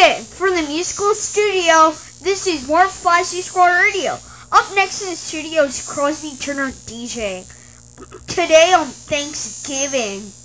from the musical studio. This is more Flashy Squad Radio. Up next in the studio is Crosby Turner DJ. Today on Thanksgiving.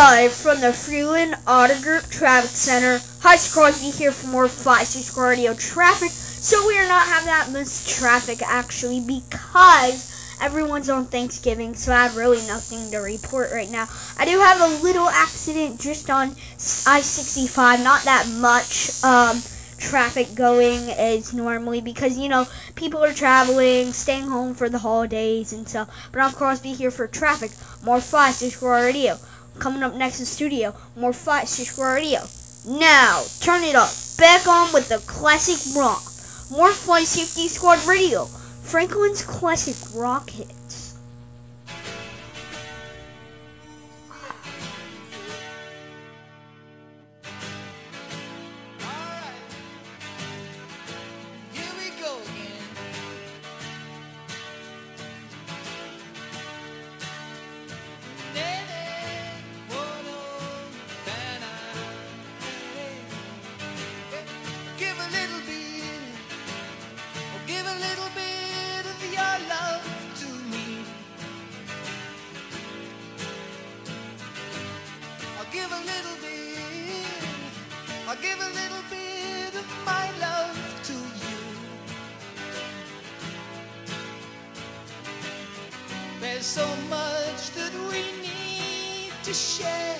Live from the Freeland Auto Group Traffic Center. Hi, Crosby here for more Squad Radio traffic. So we are not having that much traffic actually because everyone's on Thanksgiving, so I have really nothing to report right now. I do have a little accident just on I-65, not that much um, traffic going as normally because you know people are traveling, staying home for the holidays and stuff. But I'm Crosby here for traffic. More Squad Radio. Coming up next in studio, more Flashy Squad Radio. Now, turn it up. Back on with the classic rock. More Fly Safety Squad Radio. Franklin's classic rock hits. Give a little bit of my love to you. There's so much that we need to share.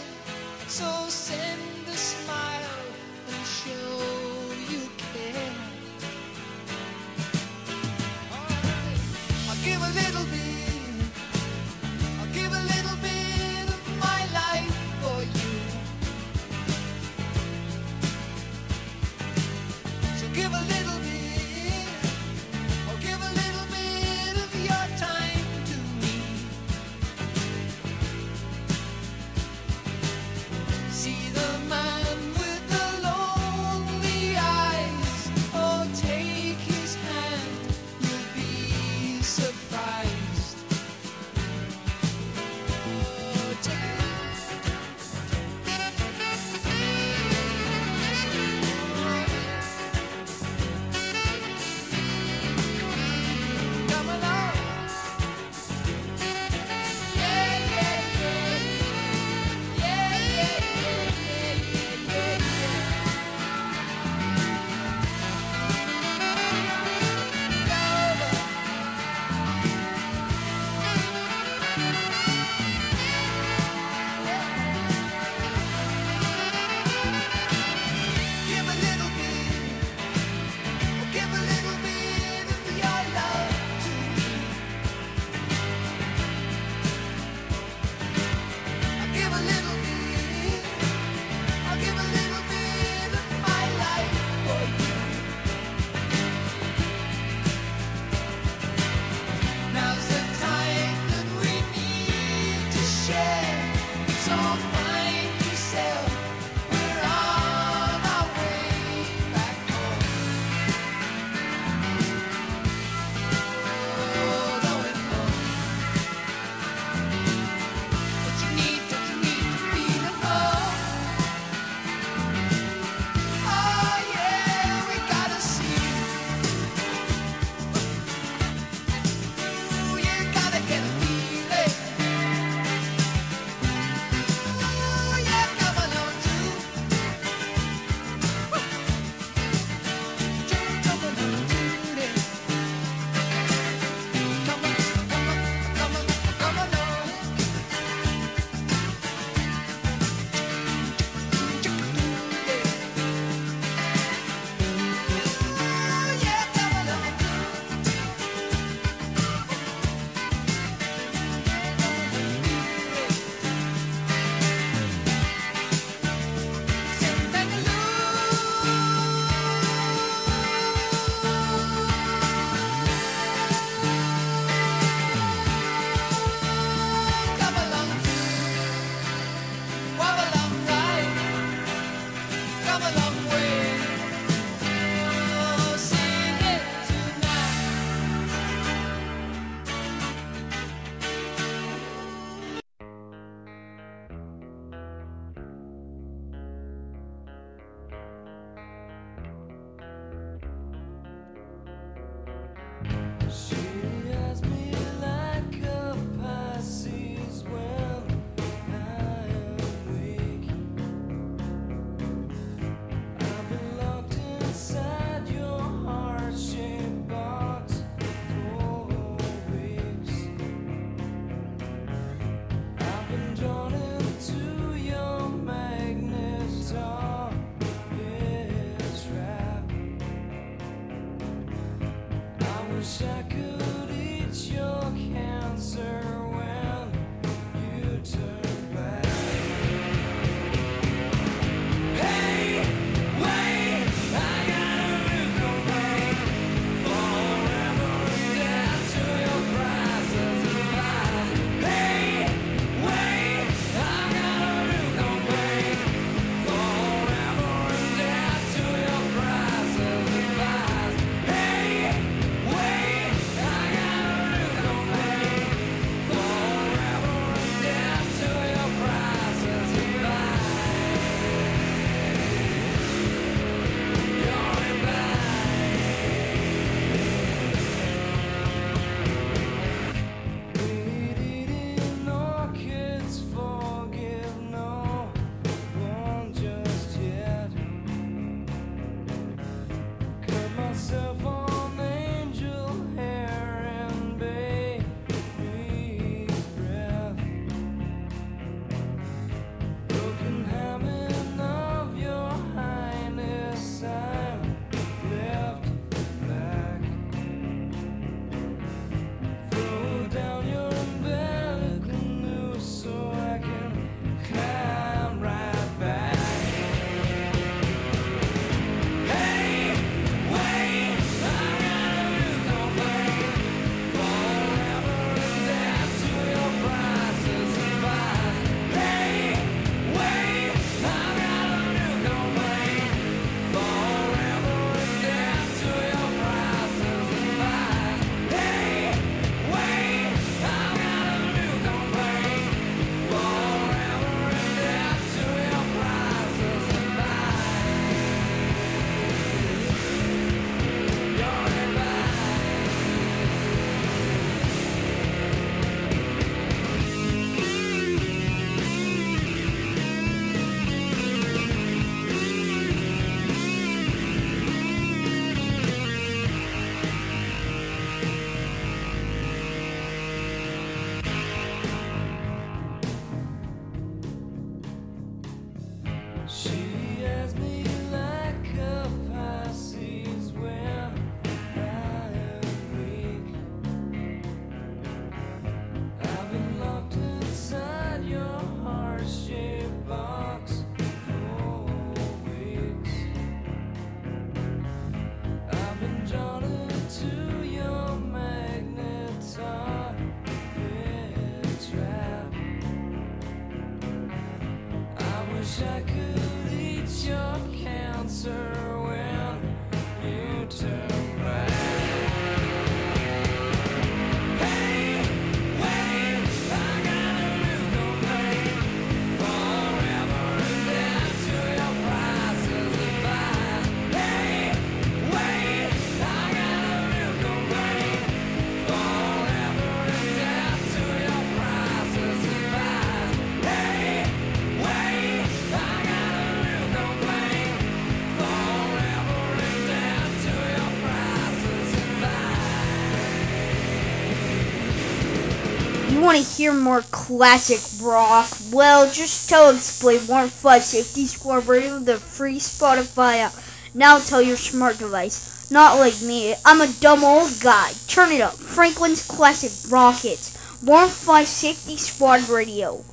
want to hear more classic rock? Well, just tell Explain Warm Fuzz Safety Score Radio, the free Spotify app. Now tell your smart device. Not like me. I'm a dumb old guy. Turn it up. Franklin's Classic Rockets. Warm Fuzz Safety Squad Radio.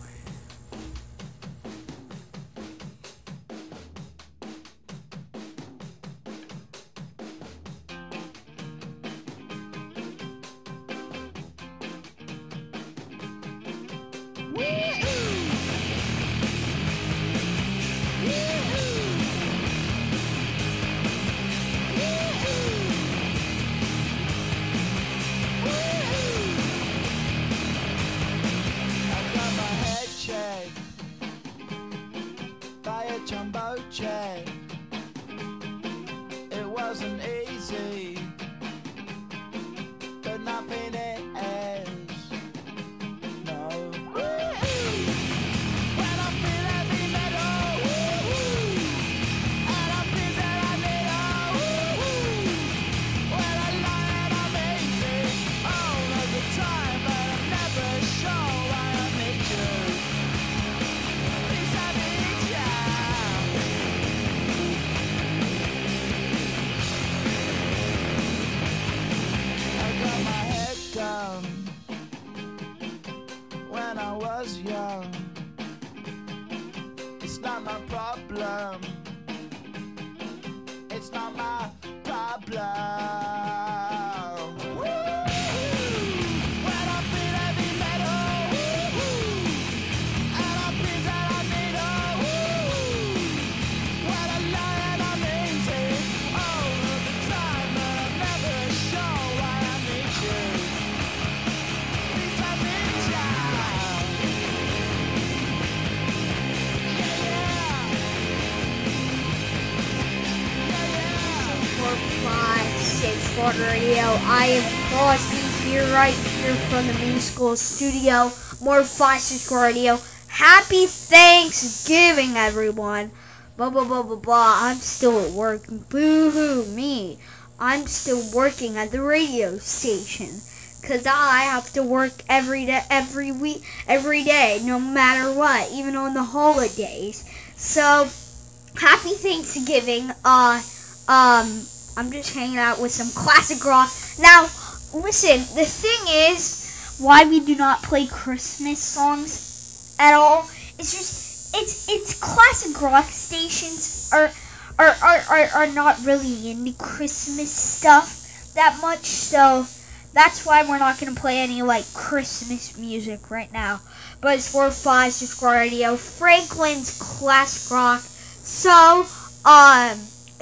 I am Crosby here, right here from the New School Studio. More Star Radio. Happy Thanksgiving, everyone. Blah blah blah blah blah. I'm still at work. Boo hoo me. I'm still working at the radio station. Cause I have to work every day, every week, every day, no matter what, even on the holidays. So, happy Thanksgiving. Uh, um, I'm just hanging out with some classic rock. Now, listen, the thing is, why we do not play Christmas songs at all, it's just, it's, it's classic rock stations are, are, are, are, are not really into Christmas stuff that much, so that's why we're not going to play any, like, Christmas music right now. But it's for 5 Square Radio, Franklin's classic rock. So, um,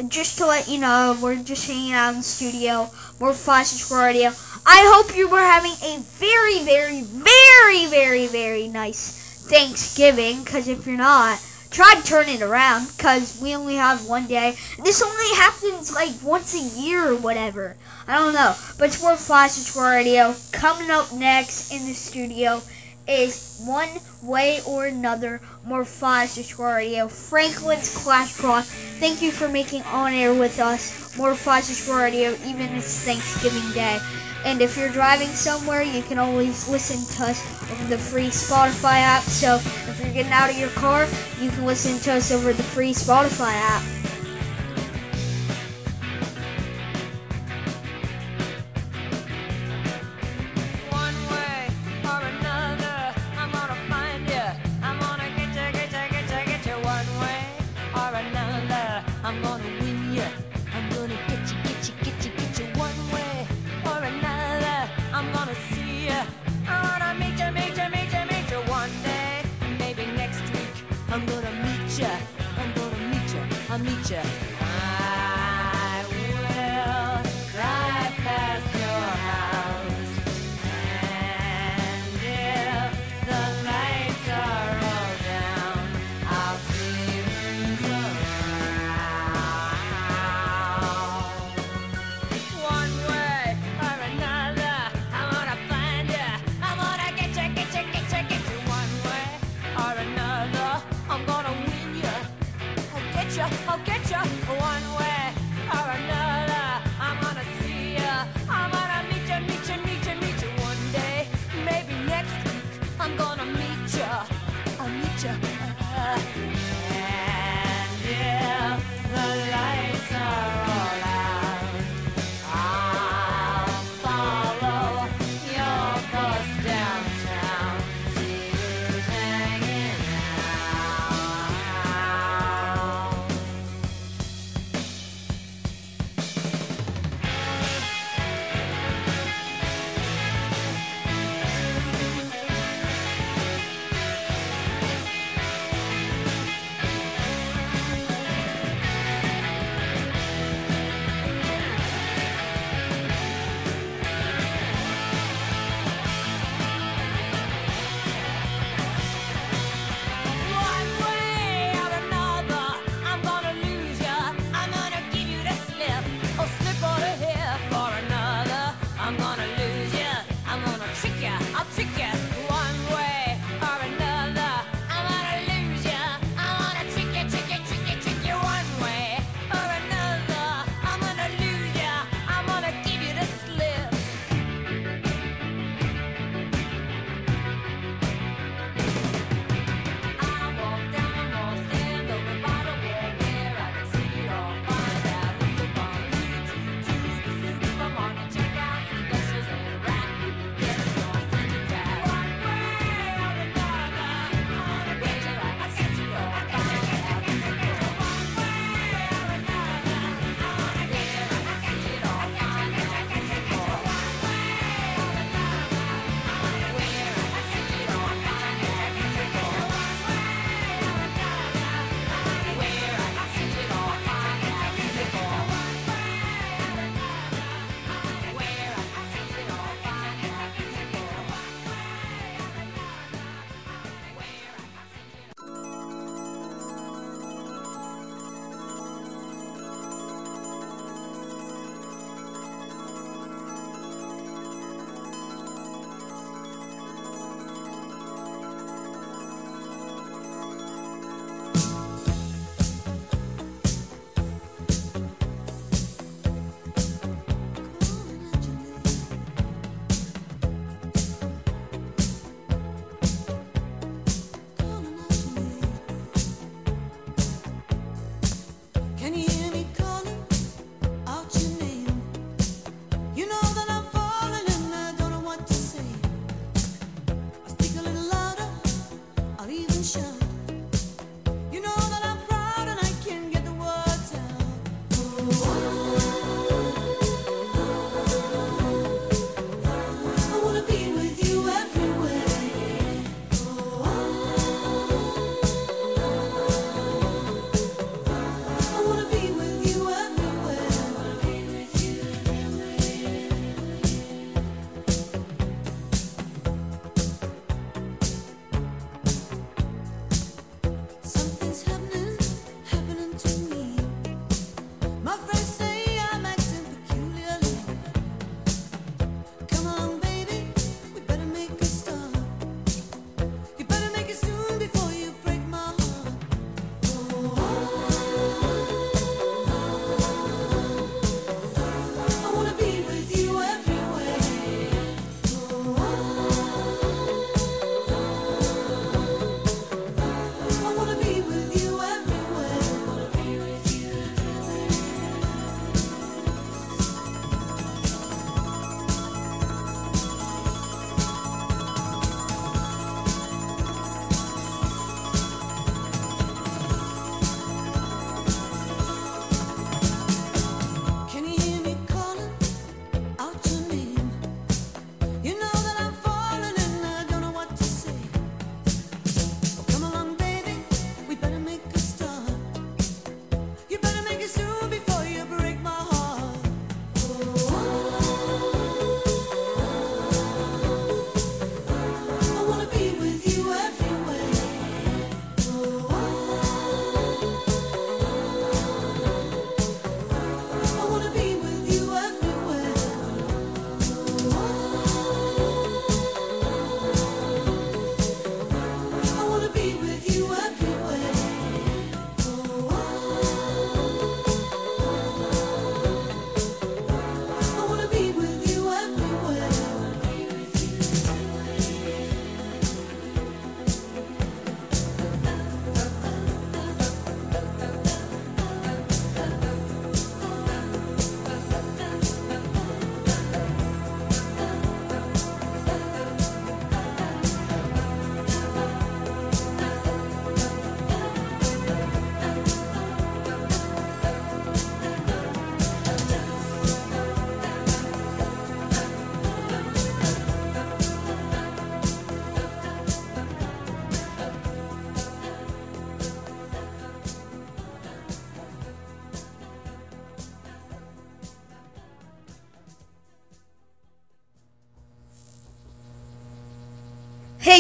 just to let you know, we're just hanging out in the studio. More Flash Radio. I hope you were having a very, very, very, very, very nice Thanksgiving. Because if you're not, try to turn it around. Because we only have one day. This only happens like once a year or whatever. I don't know. But more Flash Radio. Coming up next in the studio is one way or another more five star radio. Franklin's Clash Cross. Thank you for making on air with us. More five star radio, even it's Thanksgiving Day. And if you're driving somewhere, you can always listen to us over the free Spotify app. So if you're getting out of your car, you can listen to us over the free Spotify app.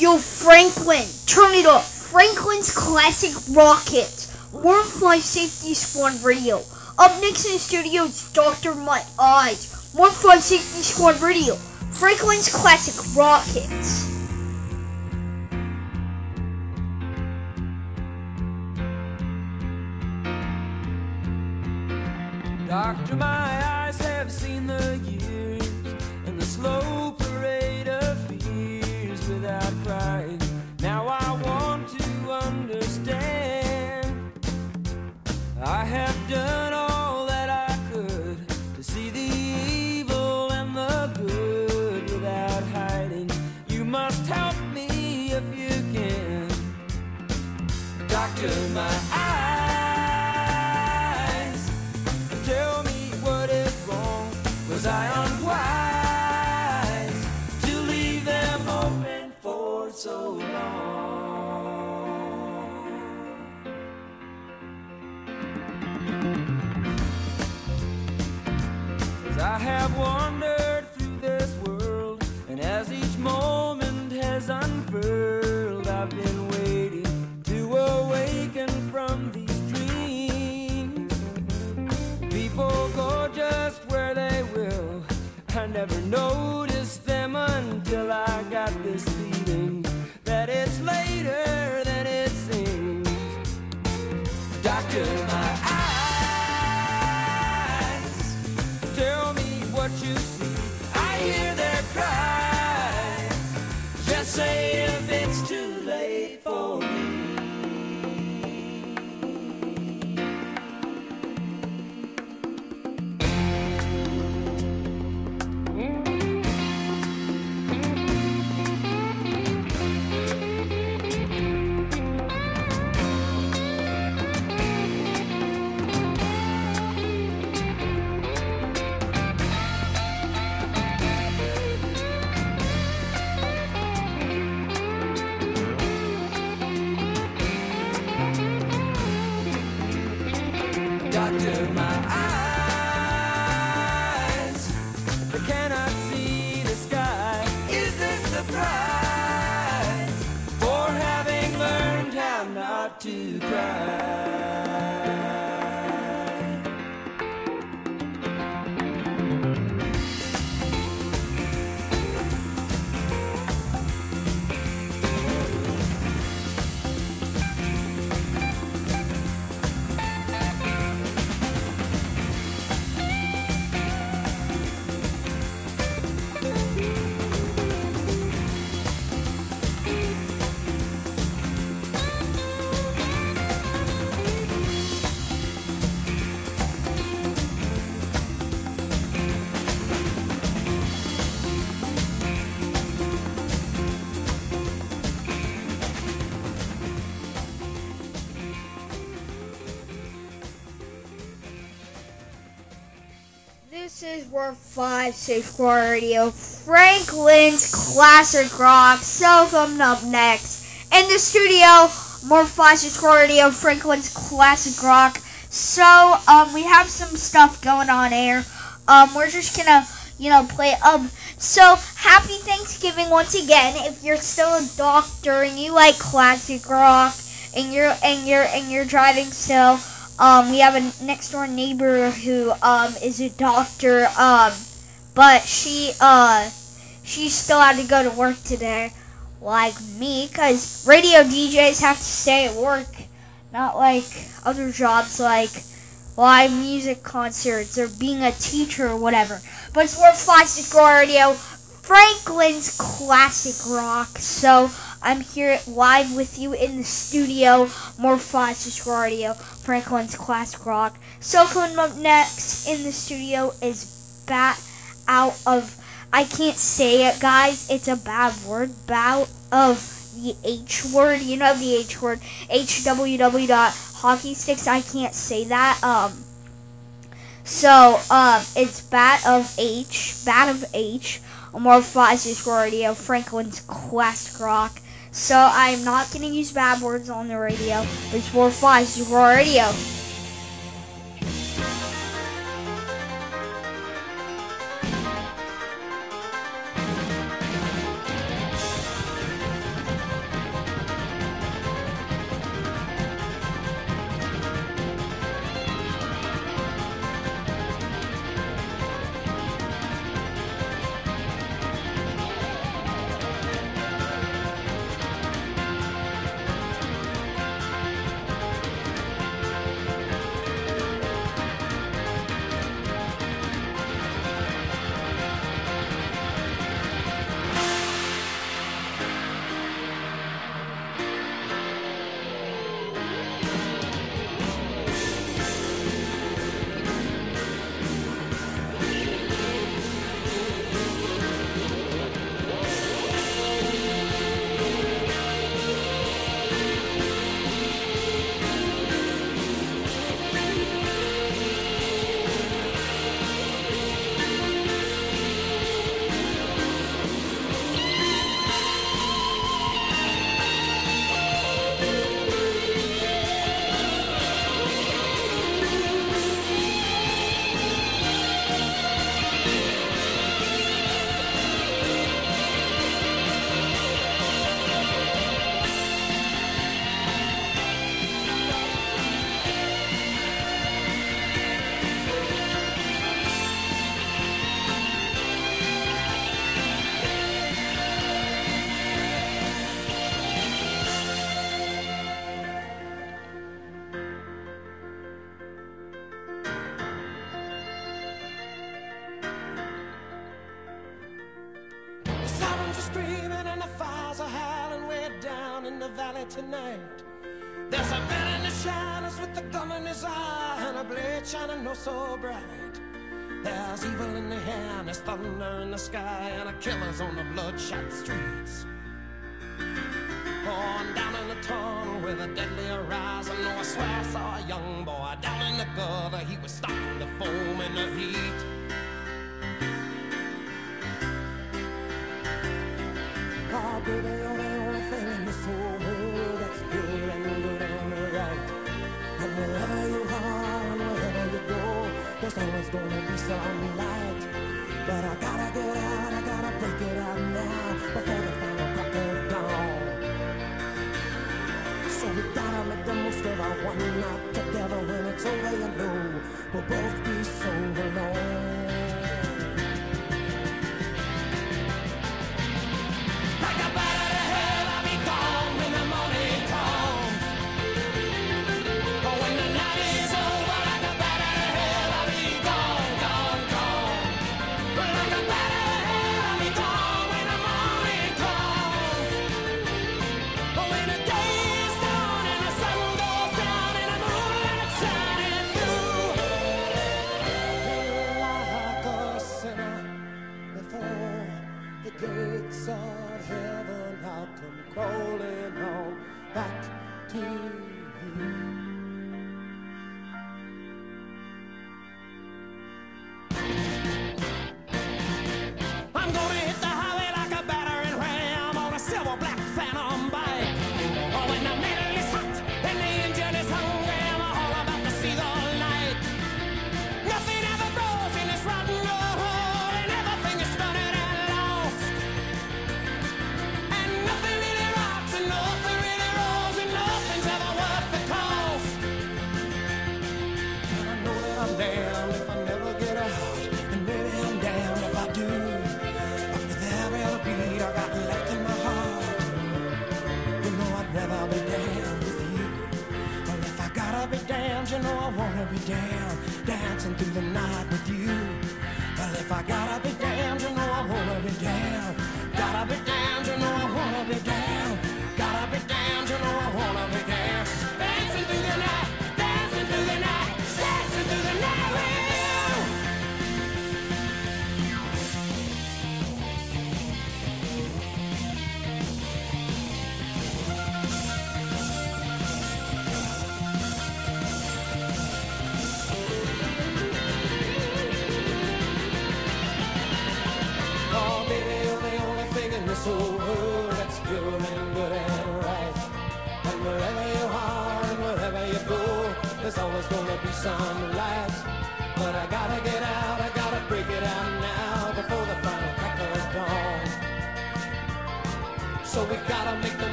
yo, Franklin, turn it off. Franklin's Classic Rockets, Wormfly Safety Squad Radio. Up next in the studio is Dr. My Eyes, Wormfly Safety Squad Radio, Franklin's Classic Rockets. Now I want to understand. I have done all that I could to see the evil and the good without hiding. You must help me if you can. Doctor, my to cry. This is Word 5 Safe Squad Radio, Franklin's Classic Rock. So coming up next in the studio, more 5 Safe Squad Radio, Franklin's Classic Rock. So, um, we have some stuff going on air. Um, we're just gonna, you know, play. Um, so happy Thanksgiving once again. If you're still a doctor and you like classic rock, and you're and you're and you're driving still, um, we have a next door neighbor who um is a doctor. Um, but she uh she still had to go to work today, like me, cause radio DJs have to stay at work, not like other jobs like live music concerts or being a teacher or whatever. But it's World Classic Radio, Franklin's Classic Rock. So I'm here live with you in the studio, more Classic Radio, Franklin's Classic Rock. So coming up next in the studio is Bat Out of. I can't say it, guys. It's a bad word. Bout of the H word. You know the H word. HWW dot hockey sticks. I can't say that. Um. So um, it's Bat of H. Bat of H. More Classic Radio, Franklin's Classic Rock. So I'm not gonna use bad words on the radio. It's more Classic Radio. Gun in his eye and a blade shining no so bright. There's evil in the air and there's thunder in the sky and a killer's on the bloodshot streets. On down in the tunnel with a deadly horizon. Oh, I swear I saw a young boy down in the gutter. He was starting to foam in the heat. Oh, baby, you're there's gonna be some light. But I gotta get out, I gotta break it out now before the final crack of dawn. So we gotta make the most of our one night together when it's over, you know we'll both be so alone.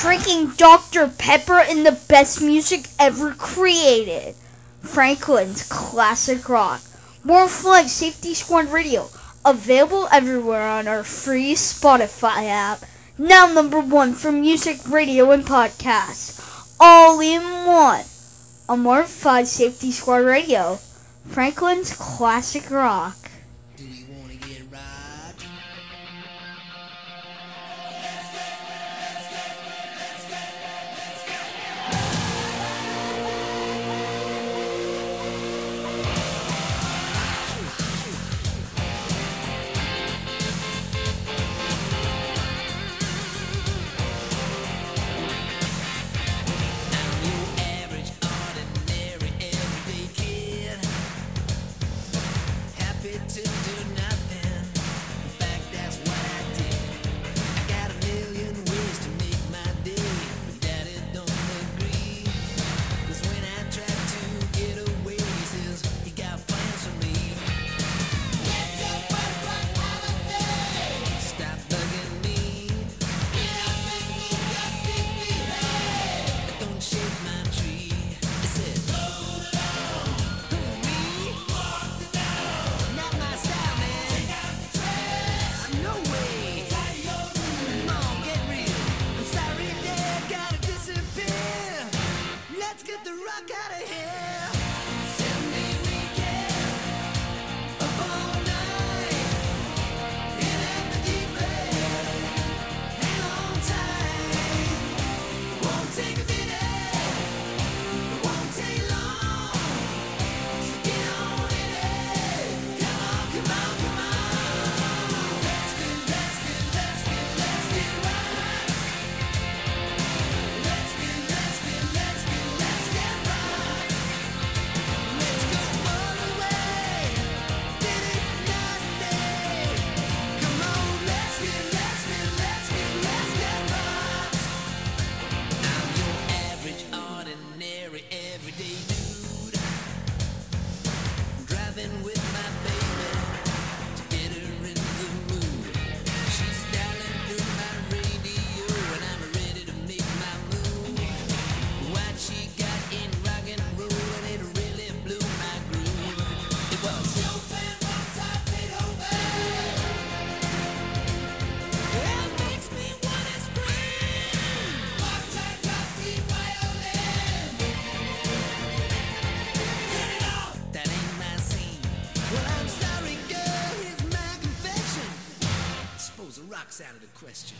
drinking Dr. Pepper and the best music ever created. Franklin's Classic Rock. More Flag Safety Squad Radio. Available everywhere on our free Spotify app. Now number one for music, radio, and podcasts. All in one. A More fun Safety Squad Radio. Franklin's Classic Rock. Out of the question.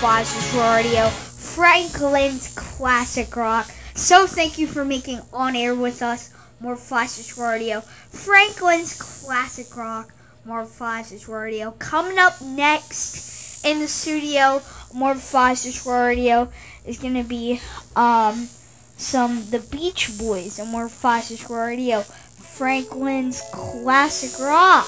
Fozz's Radio, Franklin's Classic Rock. So thank you for making On Air with us, more Fozz's Radio, Franklin's Classic Rock, more Fozz's Radio. Coming up next in the studio, more Fozz's Radio is going to be um, some The Beach Boys and more Fozz's Radio, Franklin's Classic Rock.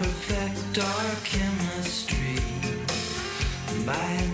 perfect our chemistry. By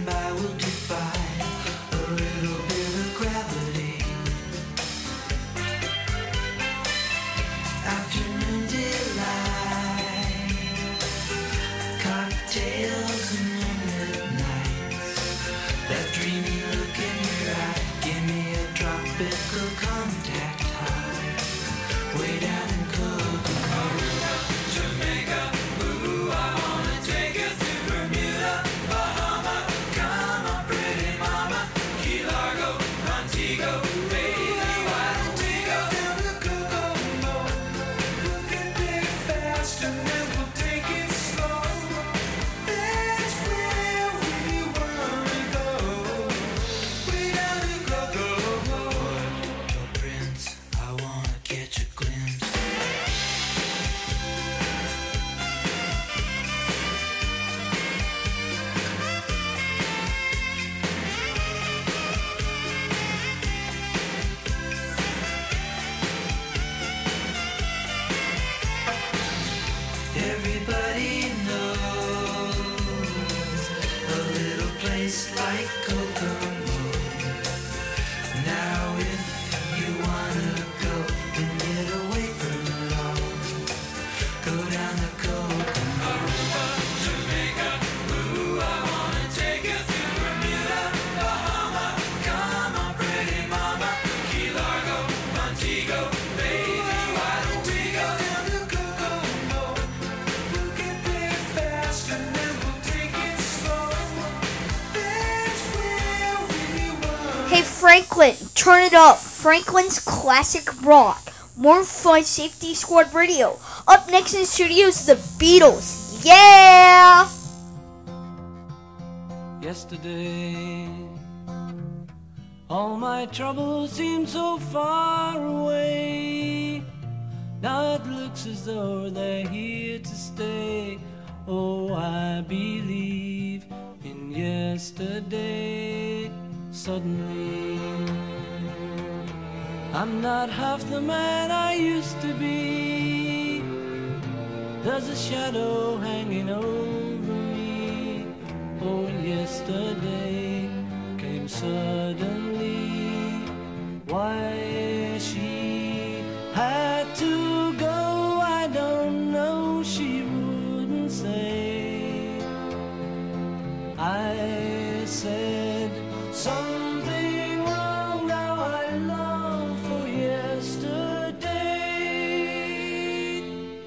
Franklin, turn it up. Franklin's Classic Rock. More fun Safety Squad Radio. Up next in the studio is the Beatles. Yeah! yesterday. All my troubles seem so far away. Now it looks as though they're here to stay. Oh, I believe in yesterday. Suddenly, I'm not half the man I used to be. There's a shadow hanging over me. Oh, yesterday came suddenly. Why she had to go, I don't know. She wouldn't say. I said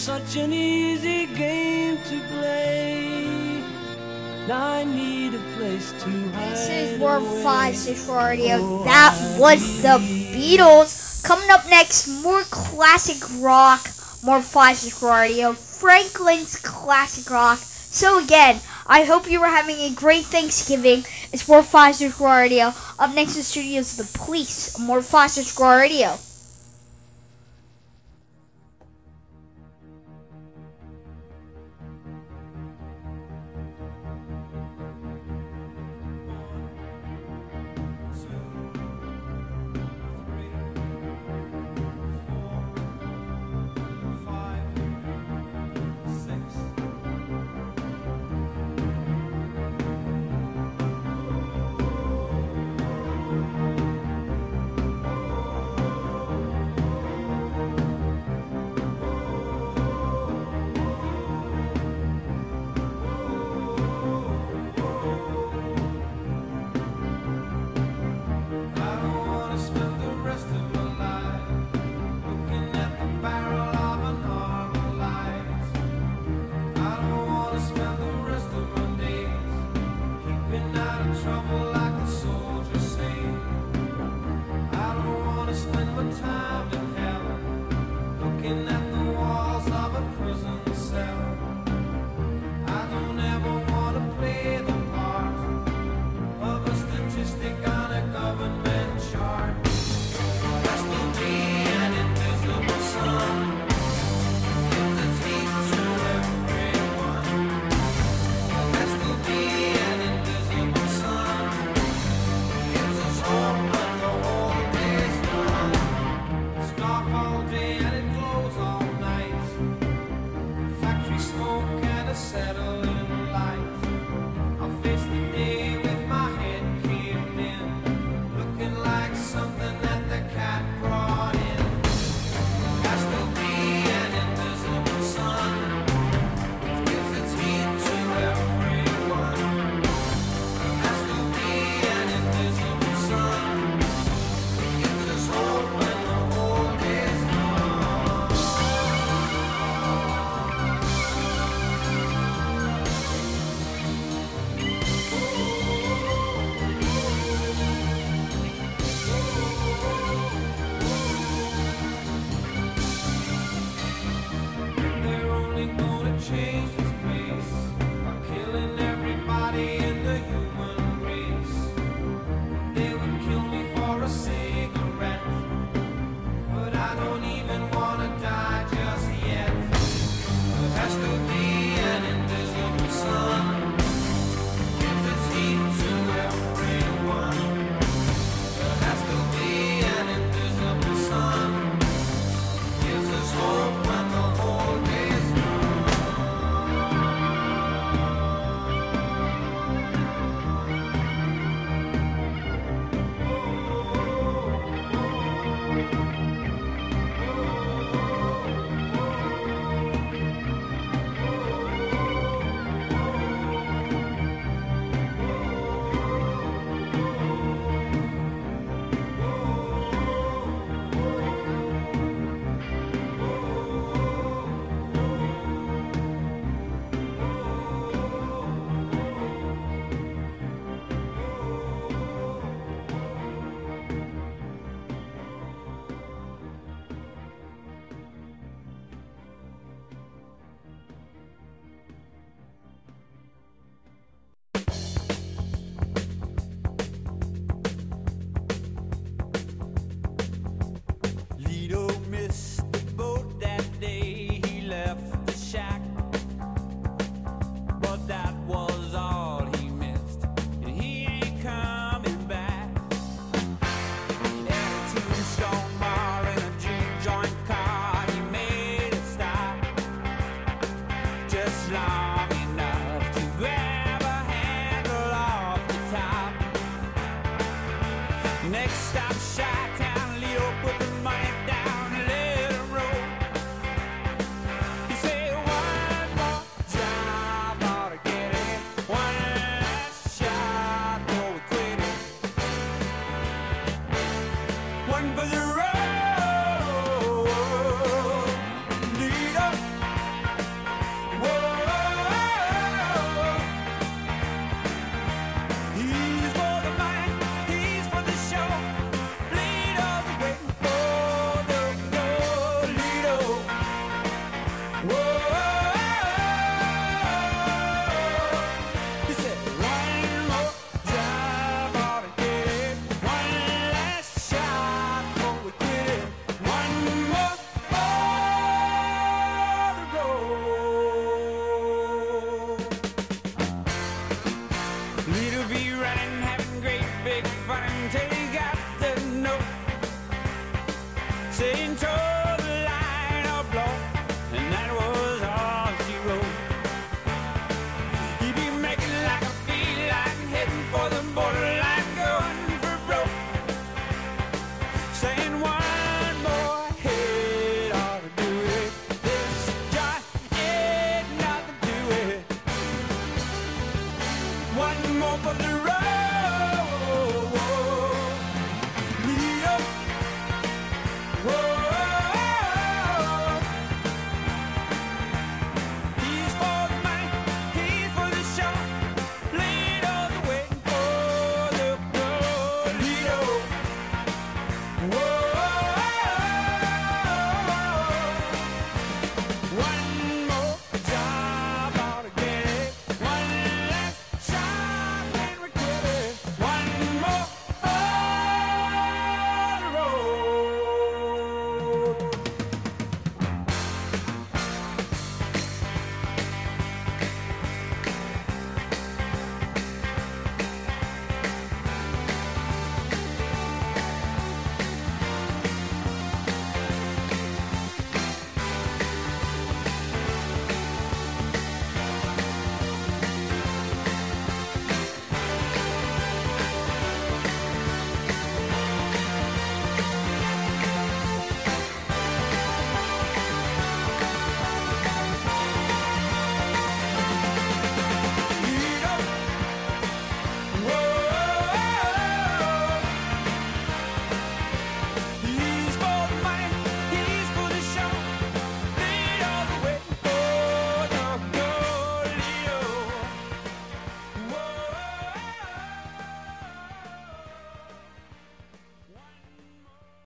Such an easy game to play. Now I need a place to hide. This is War 5 Central Radio. Oh, That was the Beatles. Coming up next, more classic rock, more 5 Central Radio, Franklin's classic rock. So again, I hope you were having a great Thanksgiving. It's more 5 Central Radio. Up next in the studio is the police, more 5 Central Radio.